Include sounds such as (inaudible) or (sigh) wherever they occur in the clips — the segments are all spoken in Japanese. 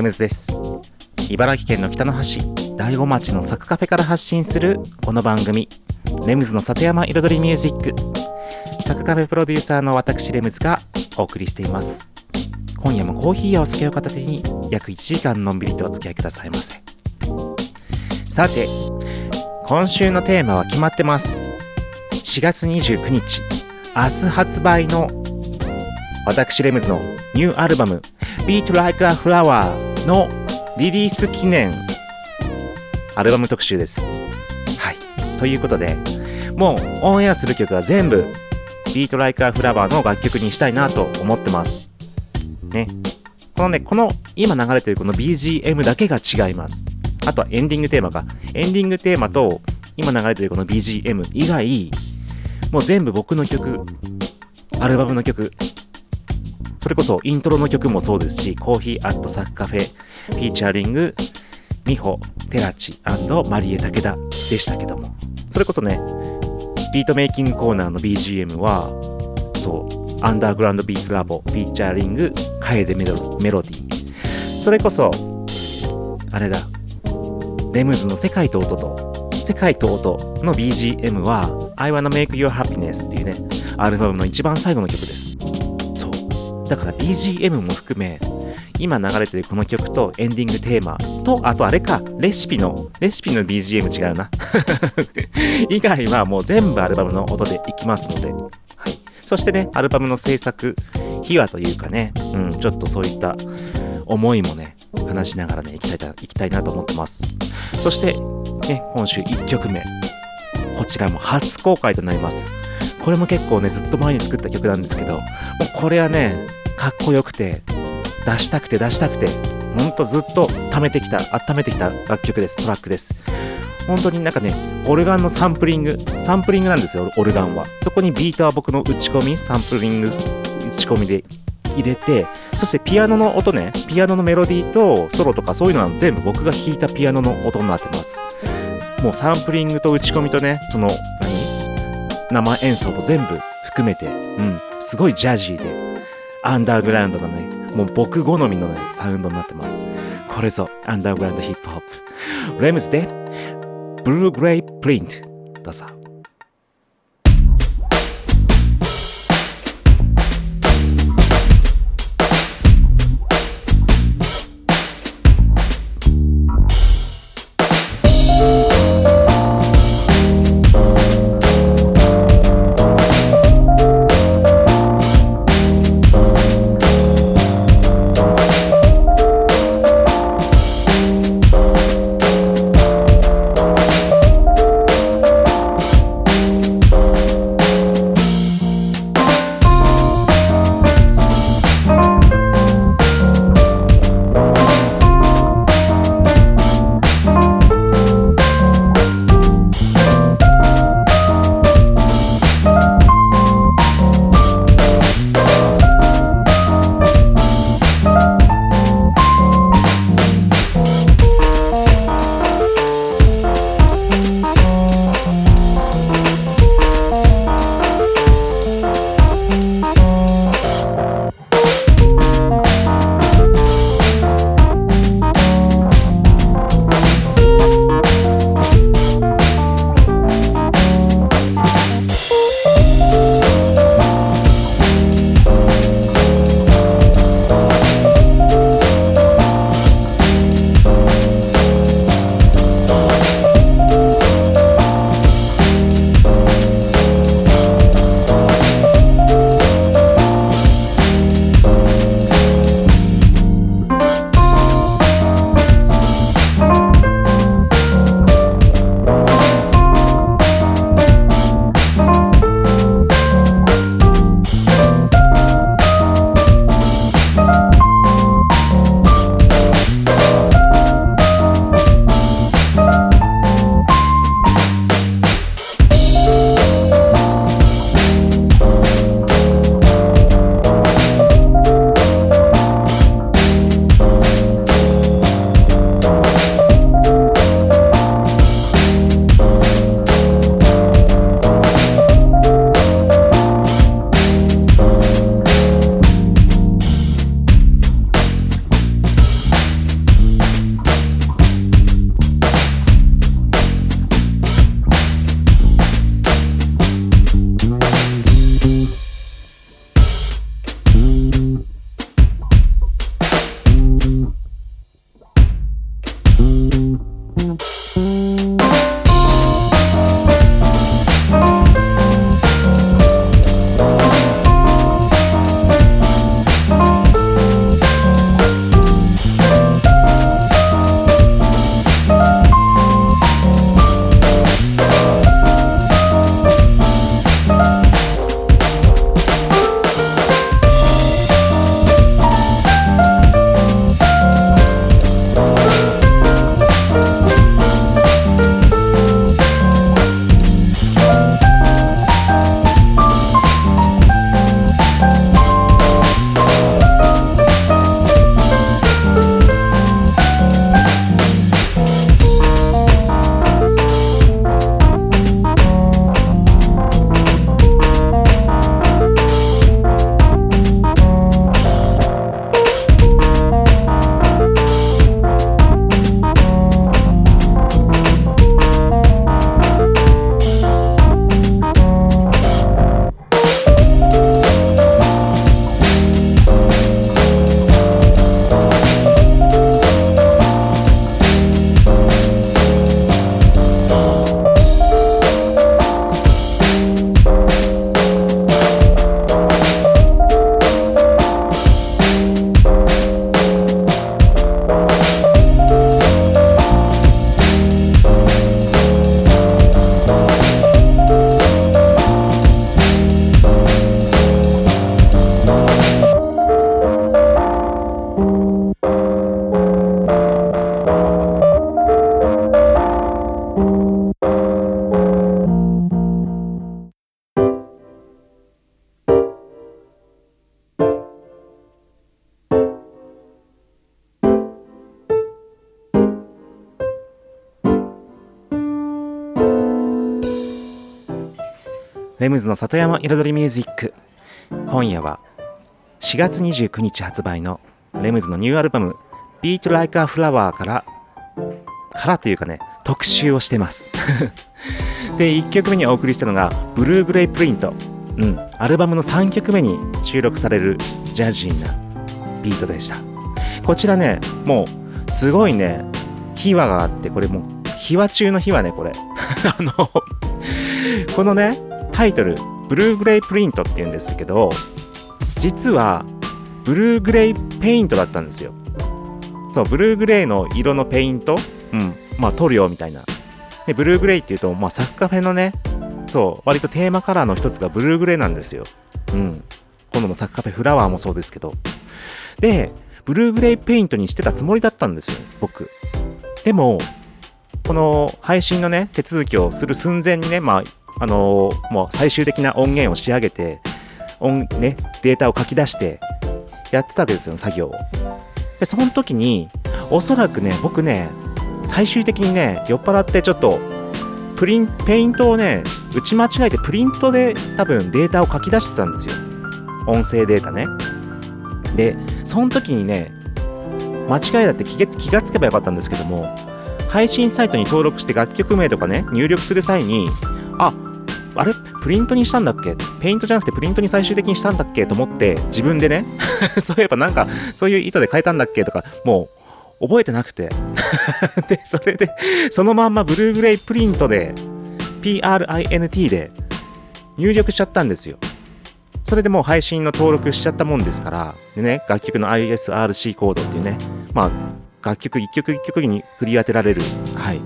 レムズです。茨城県の北の端、大子町のサクカフェから発信するこの番組、レムズの里山彩りミュージック。サクカフェプロデューサーの私レムズがお送りしています。今夜もコーヒーやお酒を片手に約1時間のんびりとお付き合いくださいませ。さて、今週のテーマは決まってます。4月29日、明日発売の私レムズのニューアルバム Beat Like a Flower のリリース記念アルバム特集です。はい。ということで、もうオンエアする曲は全部 Beat Like a Flower の楽曲にしたいなと思ってます。ね。このね、この今流れてるこの BGM だけが違います。あとはエンディングテーマか。エンディングテーマと今流れてるこの BGM 以外、もう全部僕の曲、アルバムの曲、それこそイントロの曲もそうですし、コーヒーアットサッカフェ、フィーチャーリング、ミホ、テラチマリエ武田でしたけども、それこそね、ビートメイキングコーナーの BGM は、そう、アンダーグラウンドビーツラボ、フィーチャーリング、カエデメロメロディー。それこそ、あれだ、レムズの世界と音と、世界と音の BGM は、I wanna make your happiness っていうね、アルバムの一番最後の曲です。だから BGM も含め、今流れてるこの曲とエンディングテーマと、あとあれか、レシピの、レシピの BGM 違うな。(laughs) 以外はもう全部アルバムの音でいきますので、はい。そしてね、アルバムの制作秘話というかね、うん、ちょっとそういった思いもね、話しながらね、行きたいな、行きたいなと思ってます。そして、ね、今週1曲目。こちらも初公開となります。これも結構ね、ずっと前に作った曲なんですけど、もうこれはね、かっこよくて、出したくて出したくて、ほんとずっと貯めてきた、温めてきた楽曲です、トラックです。本当になんかね、オルガンのサンプリング、サンプリングなんですよ、オルガンは。そこにビートは僕の打ち込み、サンプリング打ち込みで入れて、そしてピアノの音ね、ピアノのメロディーとソロとかそういうのは全部僕が弾いたピアノの音になってます。もうサンプリングと打ち込みとね、その、何？生演奏と全部含めて、うん、すごいジャジーで、アンダーグラウンドのね、もう僕好みのね、サウンドになってます。これぞ、アンダーグラウンドヒップホップ。レムズで、ブルーグレイプリント。どうぞ。レムズの里山彩りミュージック。今夜は4月29日発売のレムズのニューアルバム Beat Like a Flower からからというかね特集をしてます。(laughs) で1曲目にお送りしたのがブルーグレイプリント。うんアルバムの3曲目に収録されるジャジーなビートでした。こちらねもうすごいね秘話があってこれもう秘話中の秘話ねこれ。(laughs) あのこのねタイトルブルーグレイプリントっていうんですけど実はブルーグレイペイントだったんですよ。そうブルーグレイの色のペイントうん。まあ塗料みたいな。でブルーグレイっていうとまあサッカフェのねそう割とテーマカラーの一つがブルーグレイなんですよ。うん。今度のサッカフェフラワーもそうですけど。でブルーグレイペイントにしてたつもりだったんですよ僕。でもこの配信のね手続きをする寸前にねまああのーもう最終的な音源を仕上げて音ねデータを書き出してやってたわけですよ作業を。でその時におそらくね僕ね最終的にね酔っ払ってちょっとプリンペイントをね打ち間違えてプリントで多分データを書き出してたんですよ。音声データね。でその時にね間違いだって気がつけばよかったんですけども配信サイトに登録して楽曲名とかね入力する際にああれ？プリントにしたんだっけ？ペイントじゃなくてプリントに最終的にしたんだっけ？と思って自分でね (laughs) そういえばなんかそういう意図で変えたんだっけ？とかもう覚えてなくて。(laughs) でそれでそのまんまブルーグレイプリントで PRINT で入力しちゃったんですよ。それでもう配信の登録しちゃったもんですからでね楽曲の ISRC コードっていうねまあ楽曲一曲一曲に振り当てられるはい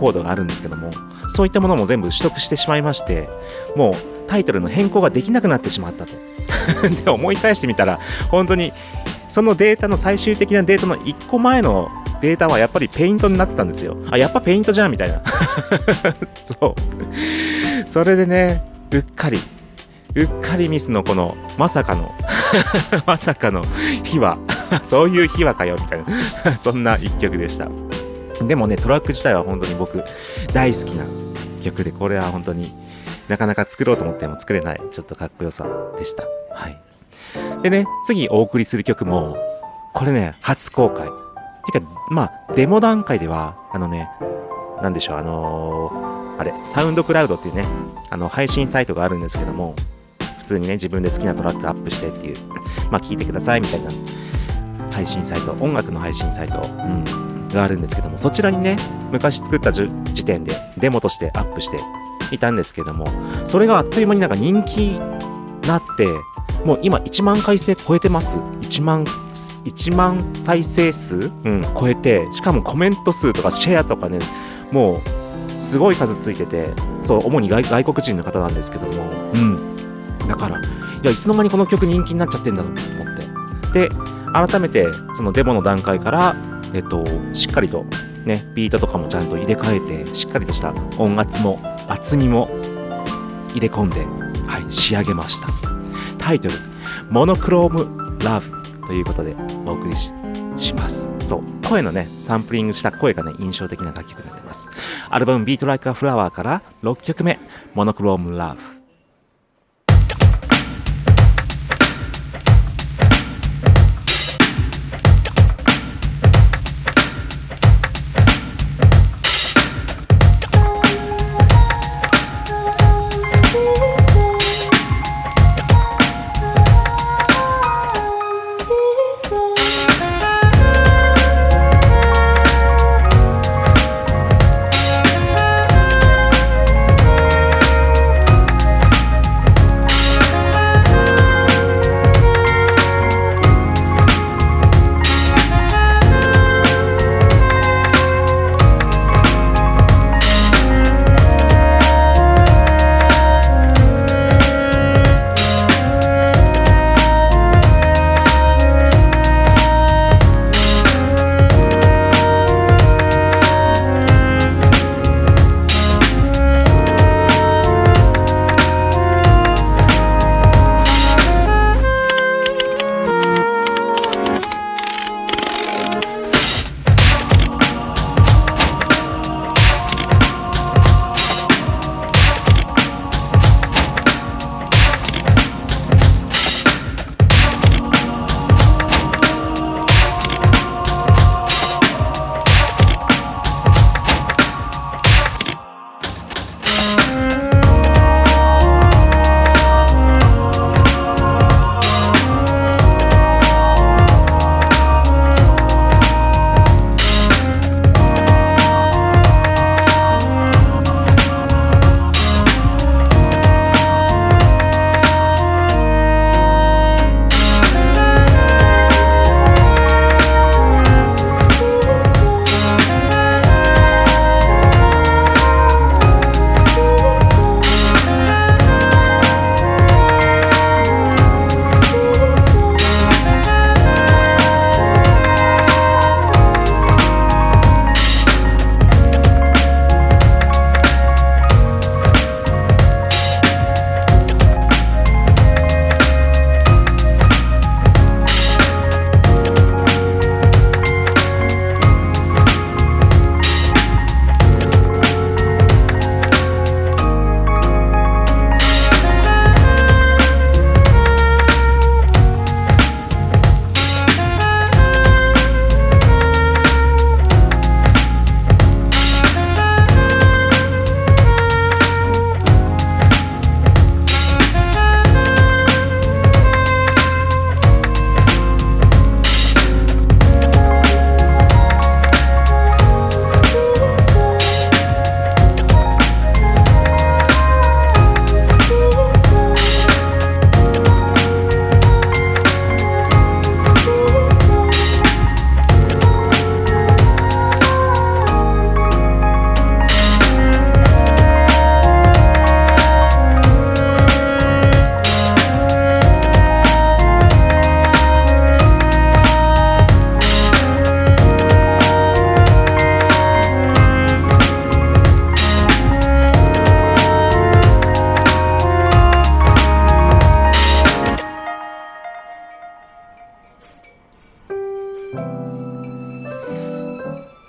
コードがあるんですけども。そういったものも全部取得してしまいましてもうタイトルの変更ができなくなってしまったと。(laughs) で思い返してみたら本当にそのデータの最終的なデータの1個前のデータはやっぱりペイントになってたんですよ。あやっぱペイントじゃんみたいな。(laughs) そう。それでねうっかりうっかりミスのこのまさかの (laughs) まさかの秘話そういう秘話かよみたいな。そんな一曲でした。でもねトラック自体は本当に僕大好きな曲でこれは本当になかなか作ろうと思っても作れないちょっとかっこよさでした。はい。でね次お送りする曲もこれね初公開。てかまあデモ段階ではあのねなんでしょうあのーあれサウンドクラウドっていうねあの配信サイトがあるんですけども普通にね自分で好きなトラックアップしてっていうまあ聞いてくださいみたいな配信サイト音楽の配信サイト、うん、があるんですけどもそちらにね昔作った時点でデモとしてアップしていたんですけどもそれがあっという間になんか人気になってもう今1万回生超えてます。1万1万再生数、うん、超えてしかもコメント数とかシェアとかねもうすごい数ついててそう主に外外国人の方なんですけどもうん。だからいやいつの間にこの曲人気になっちゃってんだと思って。で改めてそのデモの段階からえっとしっかりとねビートとかもちゃんと入れ替えてしっかりとした音圧も厚みも入れ込んではい仕上げました。タイトル「 Monochrome Love」ということでお送りします。そう声のねサンプリングした声がね印象的な楽曲になってます。アルバム「 Beat Like a Flower から6曲目「 Monochrome Love」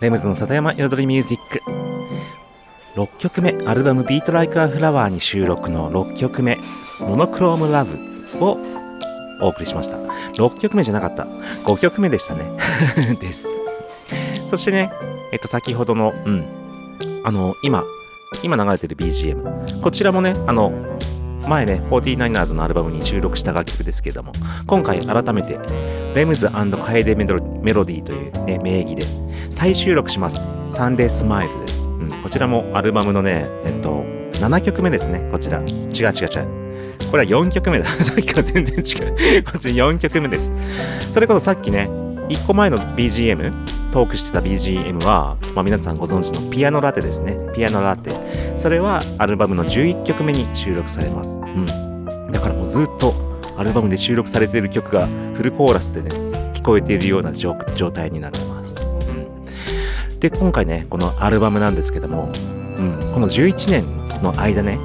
レムズの里山彩りミュージック。6曲目アルバム「ビート・ライク・ア・フラワー」に収録の6曲目「モノクローム・ラブ」をお送りしました。6曲目じゃなかった。5曲目でしたね。(laughs) です。そしてねえっと先ほどのうん。あの今今流れてる BGM こちらもねあの前ね 49ers のアルバムに収録した楽曲ですけども今回改めてレムズ楓メロメロディーという、ね、名義で再収録します。サンデースマイルです、うん、こちらもアルバムのねえっと7曲目ですね。こちら。違う違う違う。これは4曲目だ。(laughs) さっきから全然違う。こっち4曲目です。それこそさっきね1個前の BGM トークしてた BGM は、まあ、皆さんご存知のピアノラテですね。ピアノラテ。それはアルバムの11曲目に収録されます。うん。だからもうずっとアルバムで収録されている曲がフルコーラスでね聞こえているような状態になってます、うん、で今回ねこのアルバムなんですけども、うん、この11年の間ね、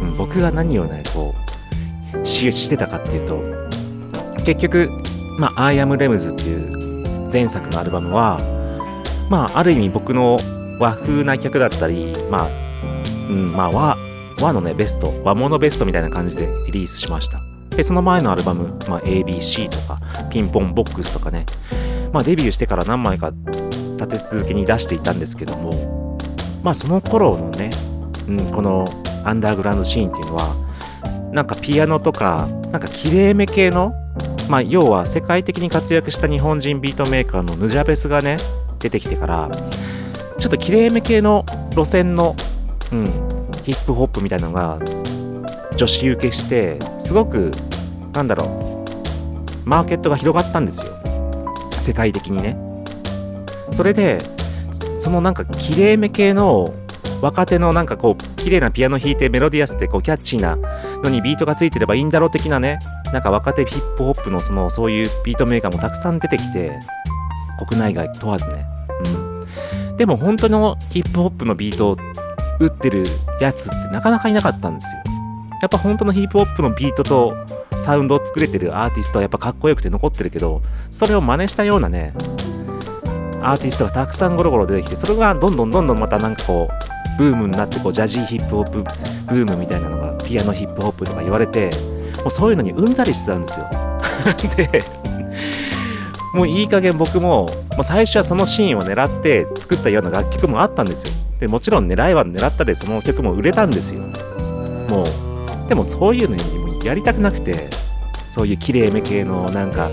うん、僕が何をねこうししてたかっていうと結局まあ「I am Rems」っていう前作のアルバムは、まあ、ある意味僕の和風な曲だったり、まあ、うん、まあ和、和のね、ベスト、和物ベストみたいな感じでリリースしました。で、その前のアルバム、まあ、ABC とか、ピンポンボックスとかね、まあ、デビューしてから何枚か立て続けに出していたんですけども、まあ、その頃のね、うん、このアンダーグラウンドシーンっていうのは、なんかピアノとか、なんか綺麗め系のまあ、要は世界的に活躍した日本人ビートメーカーのヌジャベスがね出てきてからちょっときれいめ系の路線の、うん、ヒップホップみたいなのが女子受けしてすごくなんだろうマーケットが広がったんですよ。世界的にね。それでそのなんかきれいめ系の若手のなんかこう綺麗なピアノ弾いてメロディアスでこうキャッチーなのにビートがついてればいいんだろう的なねなんか若手ヒップホップのそのそういうビートメーカーもたくさん出てきて国内外問わずね。うん。でも本当のヒップホップのビートを打ってるやつってなかなかいなかったんですよ。やっぱ本当のヒップホップのビートとサウンドを作れてるアーティストはやっぱかっこよくて残ってるけどそれを真似したようなねアーティストがたくさんゴロゴロ出てきてそれがどんどんどんどんまたなんかこうブームになってこうジャジーヒップホップブームみたいなのがピアノヒップホップとか言われてもうそういうのにうんざりしてたんですよ。(laughs) でもういい加減僕ももう最初はそのシーンを狙って作ったような楽曲もあったんですよ。でもちろん狙いは狙ったでその曲も売れたんですよ。もうでもそういうのにやりたくなくてそういう綺麗め系のなんか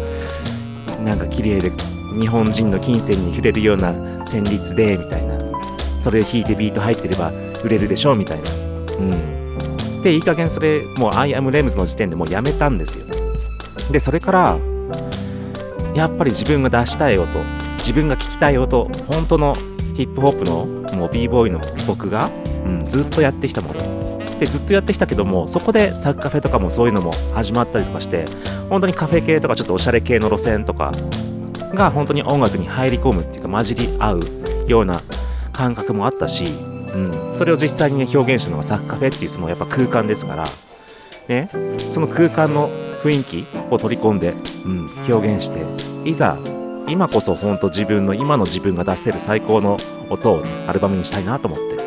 なんか綺麗で日本人の金銭に触れるような旋律でみたいな。それを弾いてビート入ってれば売れるでしょうみたいな。うん。でいい加減それもう I am Rems の時点でもうやめたんですよでそれからやっぱり自分が出したい音自分が聞きたい音本当のヒップホップのもう b ボーイの僕が、うん、ずっとやってきたもの。でずっとやってきたけどもそこでサッカフェとかもそういうのも始まったりとかして本当にカフェ系とかちょっとおしゃれ系の路線とかが本当に音楽に入り込むっていうか混じり合うような感覚もあったしうん、それを実際にね表現したのがサッカフェっていうそのやっぱ空間ですから。ね。その空間の雰囲気を取り込んで、うん、表現して。いざ今こそ本当自分の今の自分が出せる最高の音を、ね、アルバムにしたいなと思って。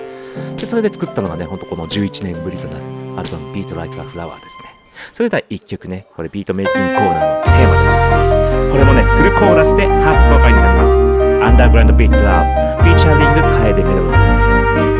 でそれで作ったのがねほんとこの11年ぶりとなるアルバム「ビート・ライク・ア・フラワー」ですね。それでは1曲ねこれビートメイキングコーナーのテーマですね。これもねフルコーラスで初公開になります。アンダーグラウンドビーツラブフィーチャーリング楓メロディーです。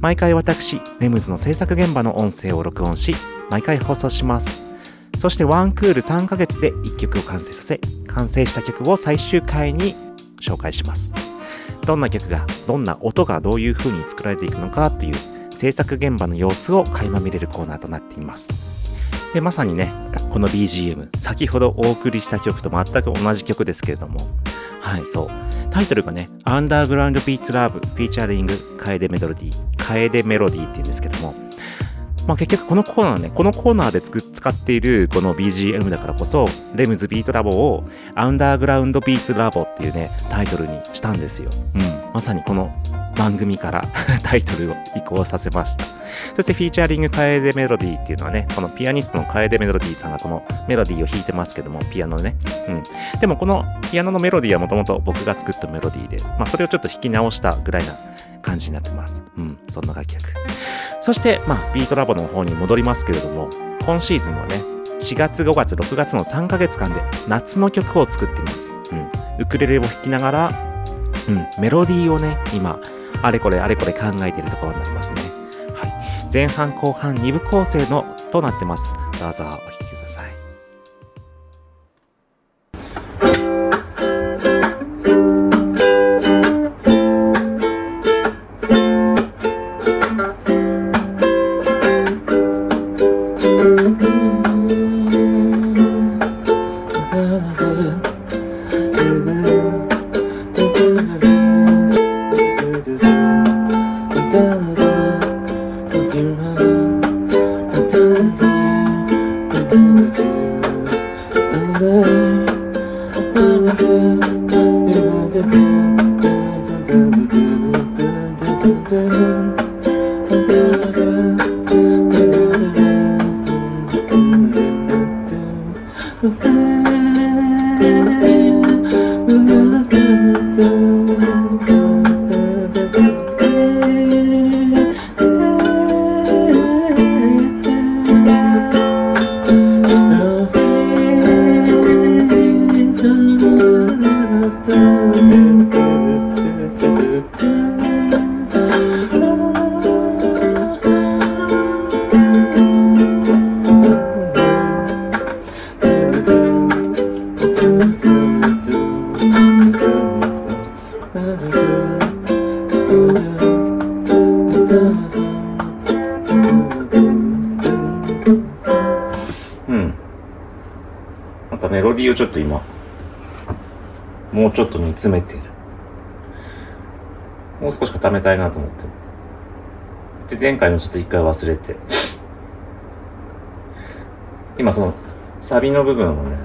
毎回私レムズの制作現場の音声を録音し毎回放送します。そしてワンクール3ヶ月で1曲を完成させ完成した曲を最終回に紹介します。どんな曲がどんな音がどういう風に作られていくのかっていう制作現場の様子を垣間見れるコーナーとなっています。でまさにねこの BGM 先ほどお送りした曲と全く同じ曲ですけれども。はいそう。タイトルがね Underground Beats Lab featuring カエデメロディ、カエデメロディーっていうんですけども。まあ、結局このコーナーね、このコーナーでつく使っているこの BGM だからこそ、レムズビートラボを Underground Beats Lab っていうね、タイトルにしたんですよ。うん。まさにこの番組から (laughs) タイトルを移行させました。そして featuring カエデメロディっていうのはね、このピアニストのカエデメロディさんがこのメロディを弾いてますけども、ピアノね。うん。でもこのピアノのメロディはもともと僕が作ったメロディで、まあそれをちょっと弾き直したぐらいな感じになってます。うん。そんな楽曲。そして、まあビートラボの方に戻りますけれども、今シーズンはね、4月、5月、6月の3ヶ月間で夏の曲を作っています。うん。ウクレレを弾きながら、うん、メロディーをね、今、あれこれあれこれ考えているところになりますね。はい。前半後半2部構成のとなってます。どうぞお聴きください。前回もちょっと一回忘れて。今その、サビの部分をね、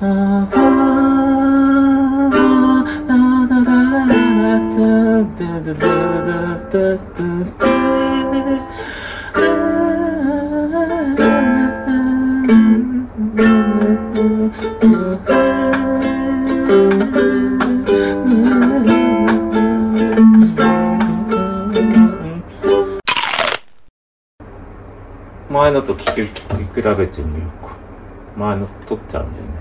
(laughs) 前のと聞き聞き比べてみようか。前の撮ってあるんだよね。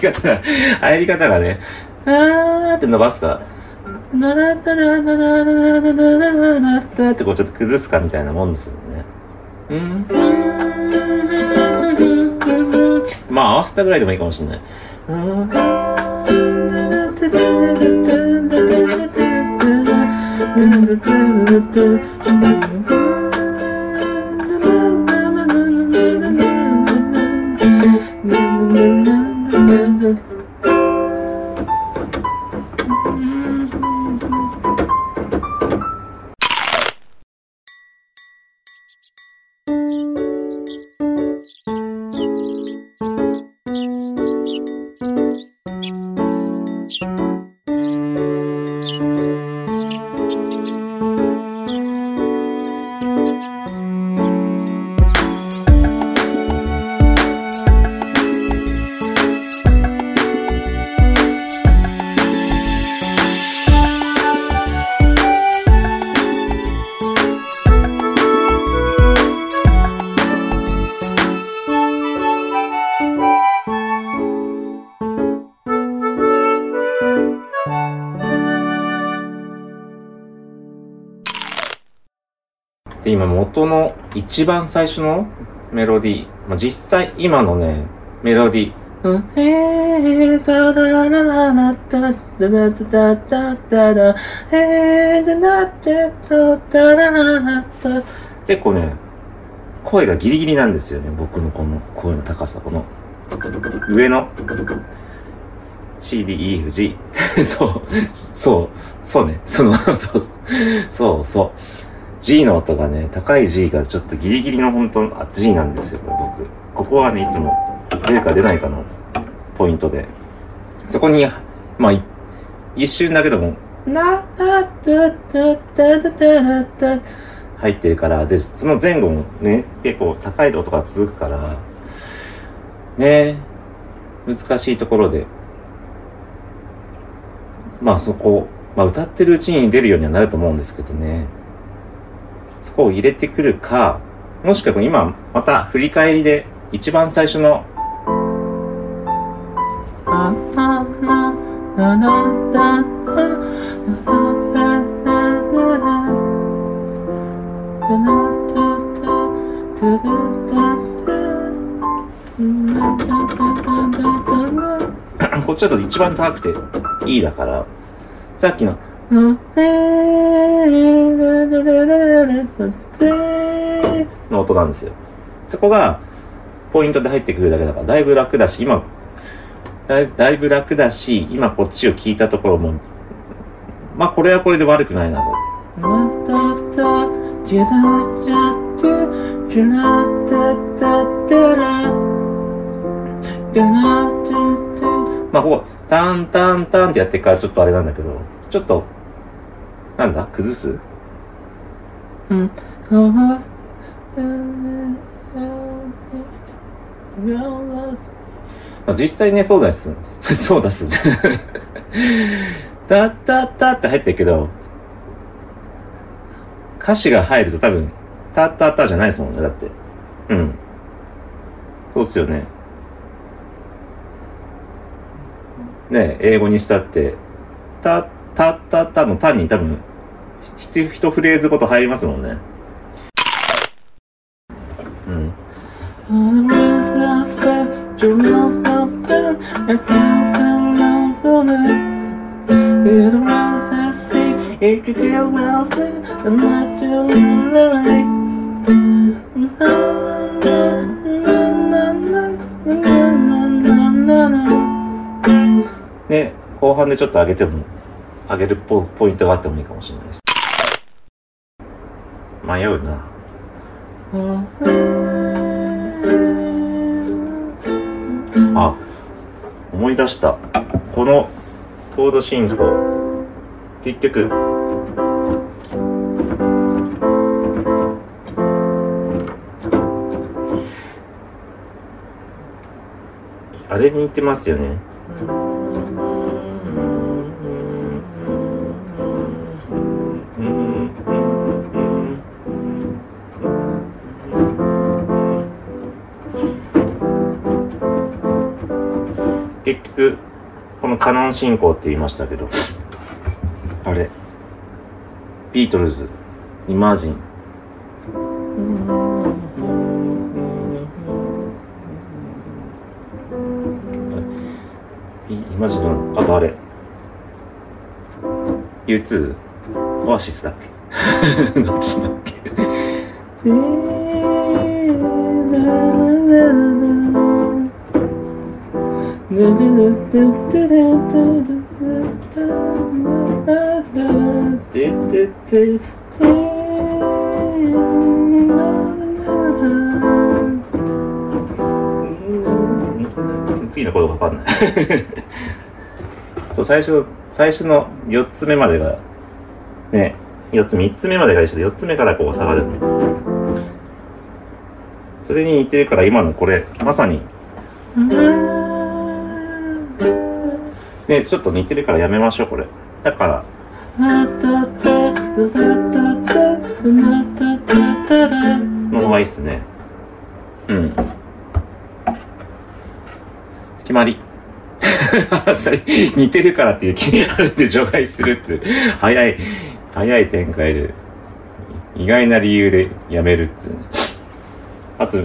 り方、入り方がね、あーって伸ばすか、ならだらだらだらだらだらだってこうちょっと崩すかみたいなもんですよね。まあ合わせたぐらいでもいいかもしれない。元の一番最初のメロディー、まあ、実際今のね、メロディー、えーだだららららだだだだだだだえーだだだだららら結構ね、声がギリギリなんですよね、僕のこの声の高さ、この上の CD、E、F、G (laughs) そう、そう、そうね、その、そうそう。G の音がね、高い G がちょっとギリギリの本当のあ G なんですよ、僕。ここはね、いつも出るか出ないかのポイントで。そこに、まあ、一瞬だけでも、な、な、だ、だ、だ、だ、だ、だ、入ってるから、で、その前後もね、結構高い音が続くから、ね、難しいところで、まあそこ、まあ歌ってるうちに出るようにはなると思うんですけどね。そこを入れてくるか、もしくは今また振り返りで一番最初のこっちだと一番高くていいだから、さっきのの音なんですよ。そこがポイントで入ってくるだけだから、だいぶ楽だし、今、だいだいぶ楽だし、今こっちを聞いたところも、まあこれはこれで悪くないなと。まあここ、タンタンタンってやってからちょっとあれなんだけど、ちょっと、なんだ？崩す？うん。まあ、実際ね、そうだす。(laughs) そうだす。(laughs) タッタッタって入ってるけど、歌詞が入ると多分、タッタッタじゃないですもんね、だって。うん。そうっすよね。ね英語にしたって、た、た、た、たの単に多分、ひ一フレーズごと入りますもんね。うん。ね、後半でちょっと上げても、上げるポポイントがあってもいいかもしれないです。迷うな。あ、思い出した。このコード進行、結局、あれに似てますよね。カノン進行って言いましたけど、あれ、ビートルズ、イマージン。イマジンの、あとあれ、U2? オアシスだっけ？(laughs) どっちだっけ？次のことわかん。ないそう最初最初の4つ目までがね4つ3つ目までが一緒で4つ目からこう下がるそれに似てるから今のこれまさにねちょっと似てるからやめましょうこれ。だから。の方がいいっすね。うん。決まり。(laughs) それ似てるからっていう気にあるんで除外するっつ早い。早い展開で。意外な理由でやめるっつう。あと。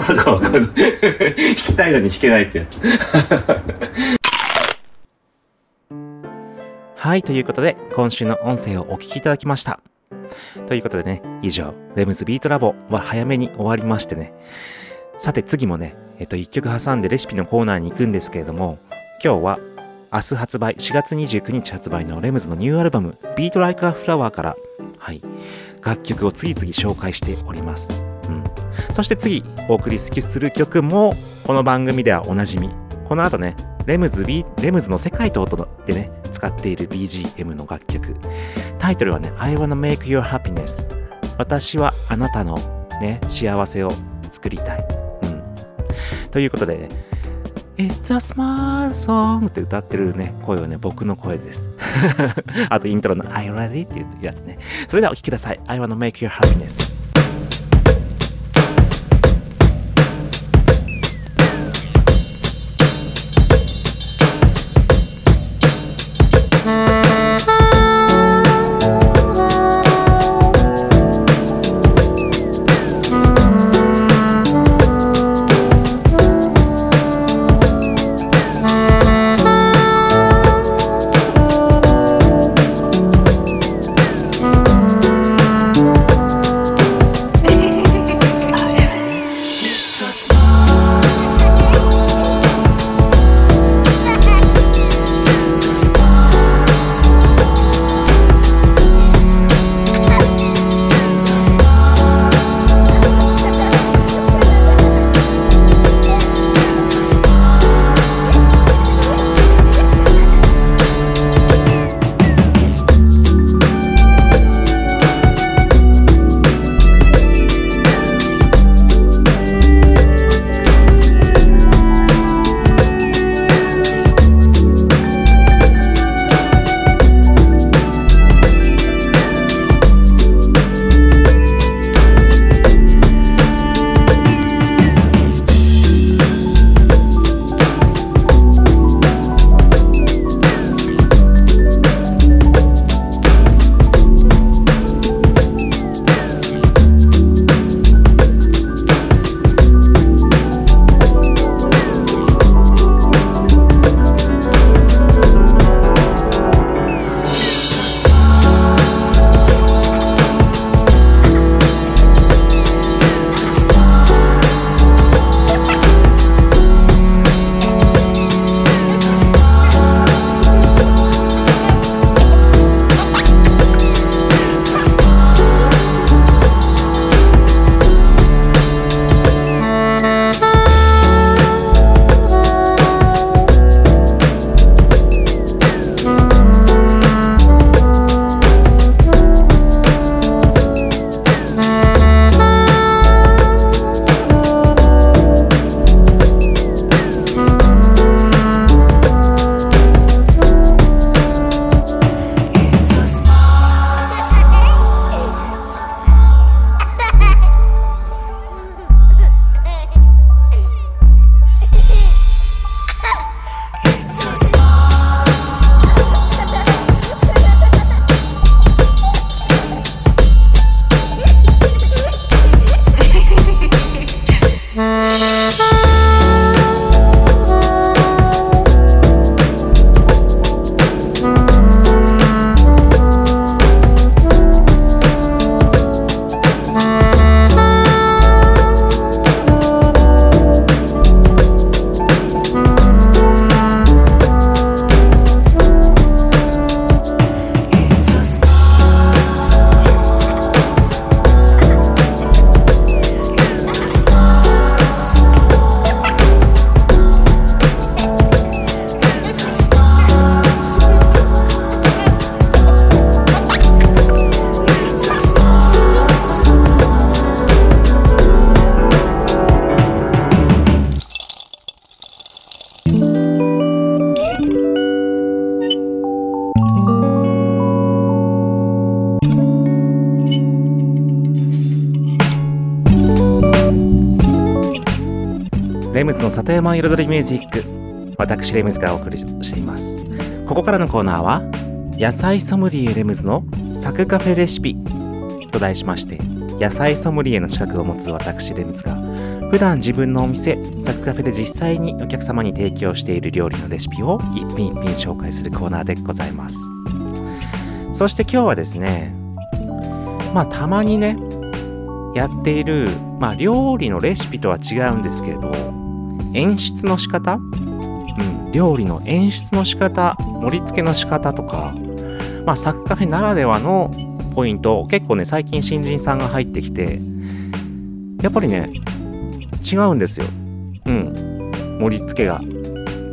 の後わかんない弾きたいのに弾けないってやつ (laughs) はいということで今週の音声をお聞きいただきましたということでね、以上、レムズビートラボは早めに終わりましてね。さて次もね、えっと、一曲挟んでレシピのコーナーに行くんですけれども、今日は明日発売、4月29日発売のレムズのニューアルバム、 Beat Like a Flower から、はい、楽曲を次々紹介しております。そして次、お送りする曲も、この番組ではおなじみ。この後ね、レムズ、ビレムズの世界と音でね、使っている BGM の楽曲。タイトルはね、I wanna make your happiness。私はあなたのね、幸せを作りたい。うん。ということでね、It's a small song って歌ってるね、声はね、僕の声です。(laughs) あとイントロの Are you ready? っていうやつね。それではお聴きください。I wanna make your happiness. の里山彩りミュージック私レムズがお送りしています。ここからのコーナーは野菜ソムリエレムズのサクカフェレシピと題しまして野菜ソムリエの資格を持つ私レムズが普段自分のお店サクカフェで実際にお客様に提供している料理のレシピを一品一品紹介するコーナーでございます。そして今日はですねまあたまにねやっている、まあ、料理のレシピとは違うんですけれど演出の仕方？うん。料理の演出の仕方？盛り付けの仕方とか？まあサクカフェならではのポイント結構ね最近新人さんが入ってきてやっぱりね違うんですよ。うん。盛り付けが。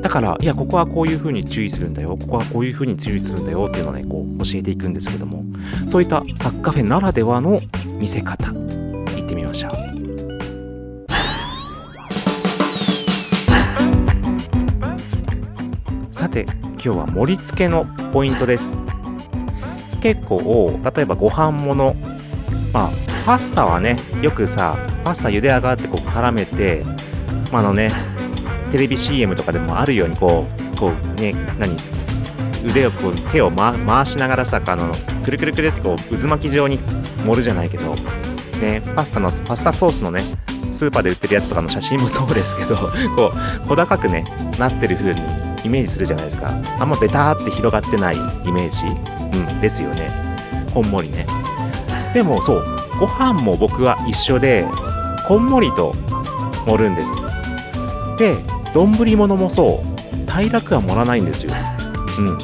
だからいやここはこういう風に注意するんだよ。ここはこういう風に注意するんだよ。っていうのをねこう教えていくんですけども。そういったサッカフェならではの見せ方。行ってみましょう。て今日は盛り付けのポイントです。結構例えばご飯ものまあパスタはねよくさパスタ茹で上がってこう絡めて、まあ、のねテレビ CM とかでもあるようにこうこうね何腕をこう手を、ま、回しながらさあのくるくるくるってこう渦巻き状に盛るじゃないけどねパスタのパスタソースのねスーパーで売ってるやつとかの写真もそうですけどこう小高くねなってる風にイメージするじゃないですか。あんまベターって広がってないイメージ。うんですよね。こんもりね。でもそうご飯も僕は一緒でこんもりと盛るんです。で丼物もそう平らくは盛らないんですよ。うん。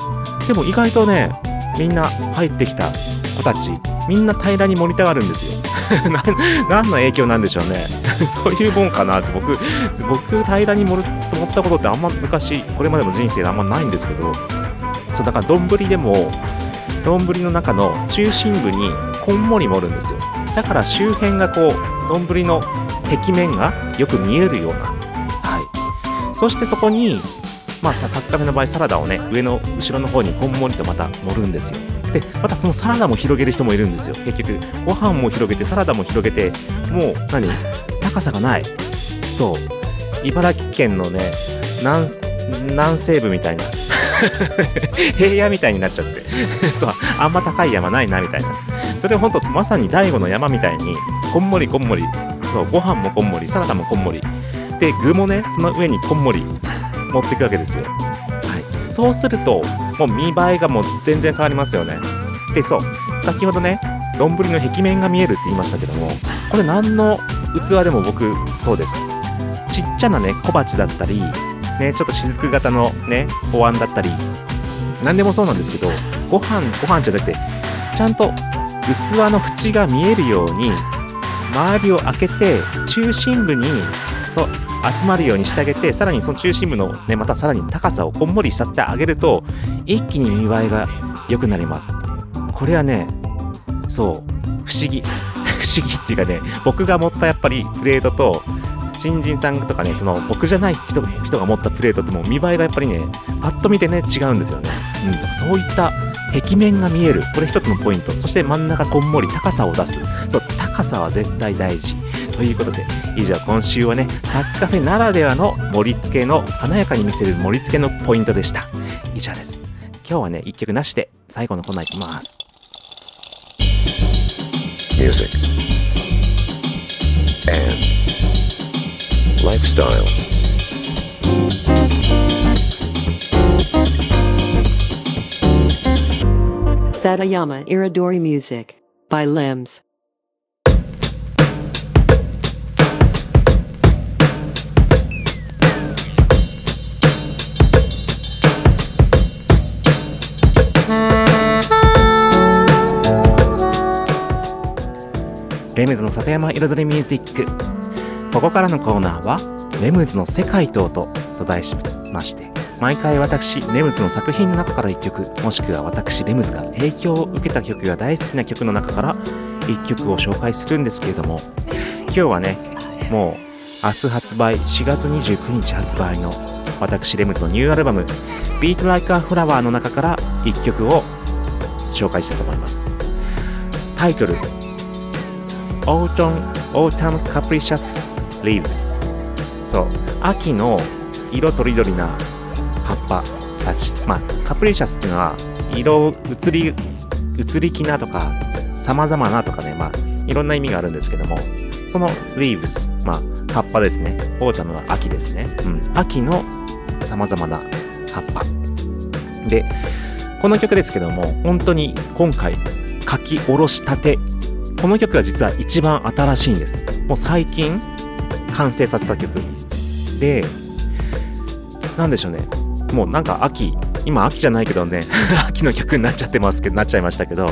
でも意外とねみんな入ってきた子たちみんな平らに盛りたがるんですよ。(laughs) 何の影響なんでしょうね。(laughs) そういうもんかなって僕僕平らに盛ると思ったことってあんま昔これまでの人生であんまないんですけど。そうだから丼でも丼の中の中心部にこんもり盛るんですよ。だから周辺がこう丼の壁面がよく見えるような。はい。そしてそこにまあさサッカフェの場合サラダをね上の後ろの方にこんもりとまた盛るんですよ。でまたそのサラダも広げる人もいるんですよ。結局ご飯も広げてサラダも広げてもう何？高さがない。そう。茨城県のね南南西部みたいな。(laughs) 平野みたいになっちゃって。(laughs) そう。あんま高い山ないなみたいな。それほんとまさに大悟の山みたいにこんもりこんもり。そう。ご飯もこんもりサラダもこんもり。で具もねその上にこんもり。持っていくわけですよ。はい。そうするともう見栄えがもう全然変わりますよね。でそう。先ほどね丼の壁面が見えるって言いましたけどもこれ何の器でも僕そうです。ちっちゃなね小鉢だったりね、ちょっと雫型のね、お椀だったり、何でもそうなんですけど、ご飯、ご飯じゃなくて、ちゃんと器の縁が見えるように、周りを開けて、中心部に、そう、集まるようにしてあげて、さらにその中心部のね、またさらに高さをこんもりさせてあげると、一気に見栄えが良くなります。これはね、そう、不思議。(laughs) 不思議っていうかね、僕が持ったやっぱりプレートと、新人さんとかね、その僕じゃない人が持ったプレートってもう見栄えがやっぱりね、パッと見てね、違うんですよね。うん、そういった壁面が見える。これ一つのポイント。そして真ん中こんもり高さを出す。そう、高さは絶対大事。ということで、以上今週はね、サッカフェならではの盛り付けの華やかに見せる盛り付けのポイントでした。以上です。今日はね、一曲なしで最後のコーナーいきます。music, and lifestyle. Satayama Iridori Music by Limbs. レムズの里山彩りミュージック。ここからのコーナーはレムズの世界と音と題しまして毎回私レムズの作品の中から1曲もしくは私レムズが影響を受けた曲や大好きな曲の中から1曲を紹介するんですけれども今日はねもう明日発売4月29日発売の私レムズのニューアルバム「Beat Like a Flower」の中から1曲を紹介したいと思います。タイトル Autumn, Autumn Capricious Leaves. そう秋の色とりどりな葉っぱたち。まあ Capricious っていうのは色移り移り気なとか様々なとかね。まあいろんな意味があるんですけども。その leaves まあ葉っぱですね。 Autumn は秋ですね、うん、秋の様々な葉っぱ。でこの曲ですけども本当に今回書き下ろしたてこの曲が実は一番新しいんです。もう最近完成させた曲。でなんでしょうね。もうなんか秋今秋じゃないけどね (laughs) 秋の曲になっちゃってますけどなっちゃいましたけど。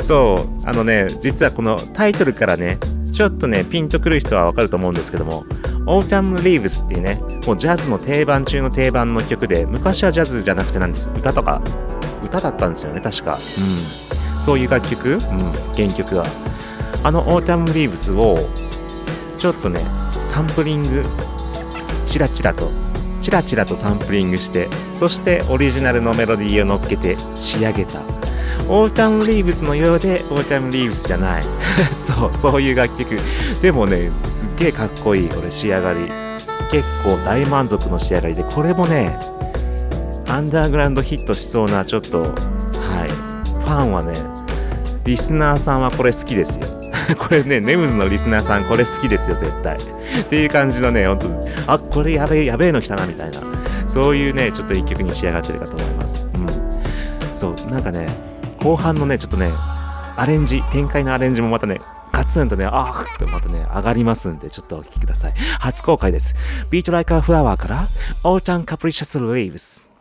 そうあのね実はこのタイトルからねちょっとねピンとくる人はわかると思うんですけども Autumn Leaves っていうねもうジャズの定番中の定番の曲で昔はジャズじゃなくてなんです歌とか歌だったんですよね確か、うん、そういう楽曲、うん、原曲はあの Autumn Leaves をちょっとねサンプリングチラチラとチラチラとサンプリングしてそしてオリジナルのメロディーを乗っけて仕上げた。 Autumn Leaves のようで Autumn Leaves じゃない。(laughs) そうそういう楽曲。でもねすっげえかっこいい。これ仕上がり。結構大満足の仕上がりでこれもねアンダーグラウンドヒットしそうなちょっとはい。ファンはねリスナーさんはこれ好きですよ (laughs) これね、ネムズのリスナーさん、これ好きですよ、絶対。っていう感じのね、ほんと、あ、これやべえ、やべえの来たな、みたいな。そういうね、ちょっと一曲に仕上がってるかと思います。うん。そう、なんかね、後半のね、ちょっとね、アレンジ、展開のアレンジもまたね、ガツンとね、あーとまたね、上がりますんで、ちょっとお聴きください。初公開です。 Beat Like a Flower から、 Autumn Capricious Leaves。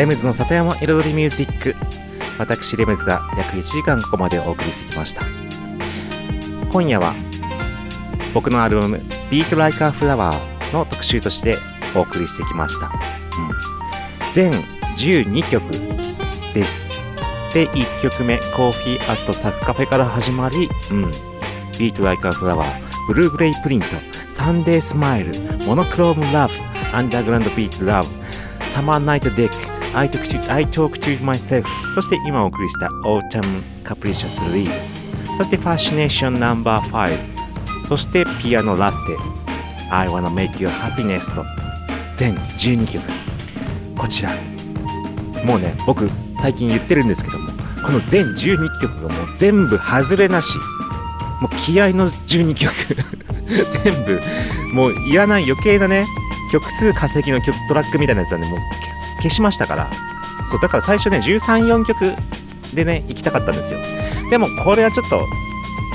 レムズの里山彩りミュージック。私レムズが約1時間ここまでお送りしてきました。今夜は僕のアルバム「Beat Like a Flower」の特集としてお送りしてきました、うん、全12曲です。で1曲目「コーヒーアットサッカフェ」から始まり「うん、Beat Like a Flower」ブルーグレイプリントサンデースマイルモノクロームラブアンダーグラウンドビーツラブサマーナイトデック I talk to, I talk to myself. そして今お送りした Autumn Capricious Leaves そして Fascination No.5 そしてピアノラテ I wanna make you happiness と。全12曲。こちら。もうね僕最近言ってるんですけどもこの全12曲がもう全部外れなし。もう気合の12曲。(laughs) 全部。もういらない余計なね曲数稼ぎの曲トラックみたいなやつはねもう消しましたから。そうだから最初ね134曲でね行きたかったんですよ。でもこれはちょっと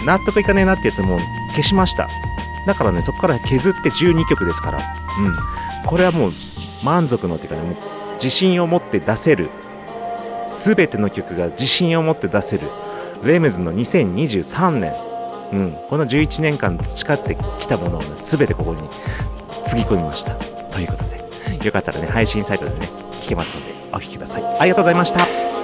納得いかねえなってやつも消しました。だからねそこから削って12曲ですから。うん。これはもう満足のっていうかねもう自信を持って出せる。全ての曲が自信を持って出せる。レムズの2023年、うん、この11年間培ってきたものを、ね、全てここにつぎ込みました。ということでよかったらね配信サイトでね聞けますのでお聴きください。ありがとうございました。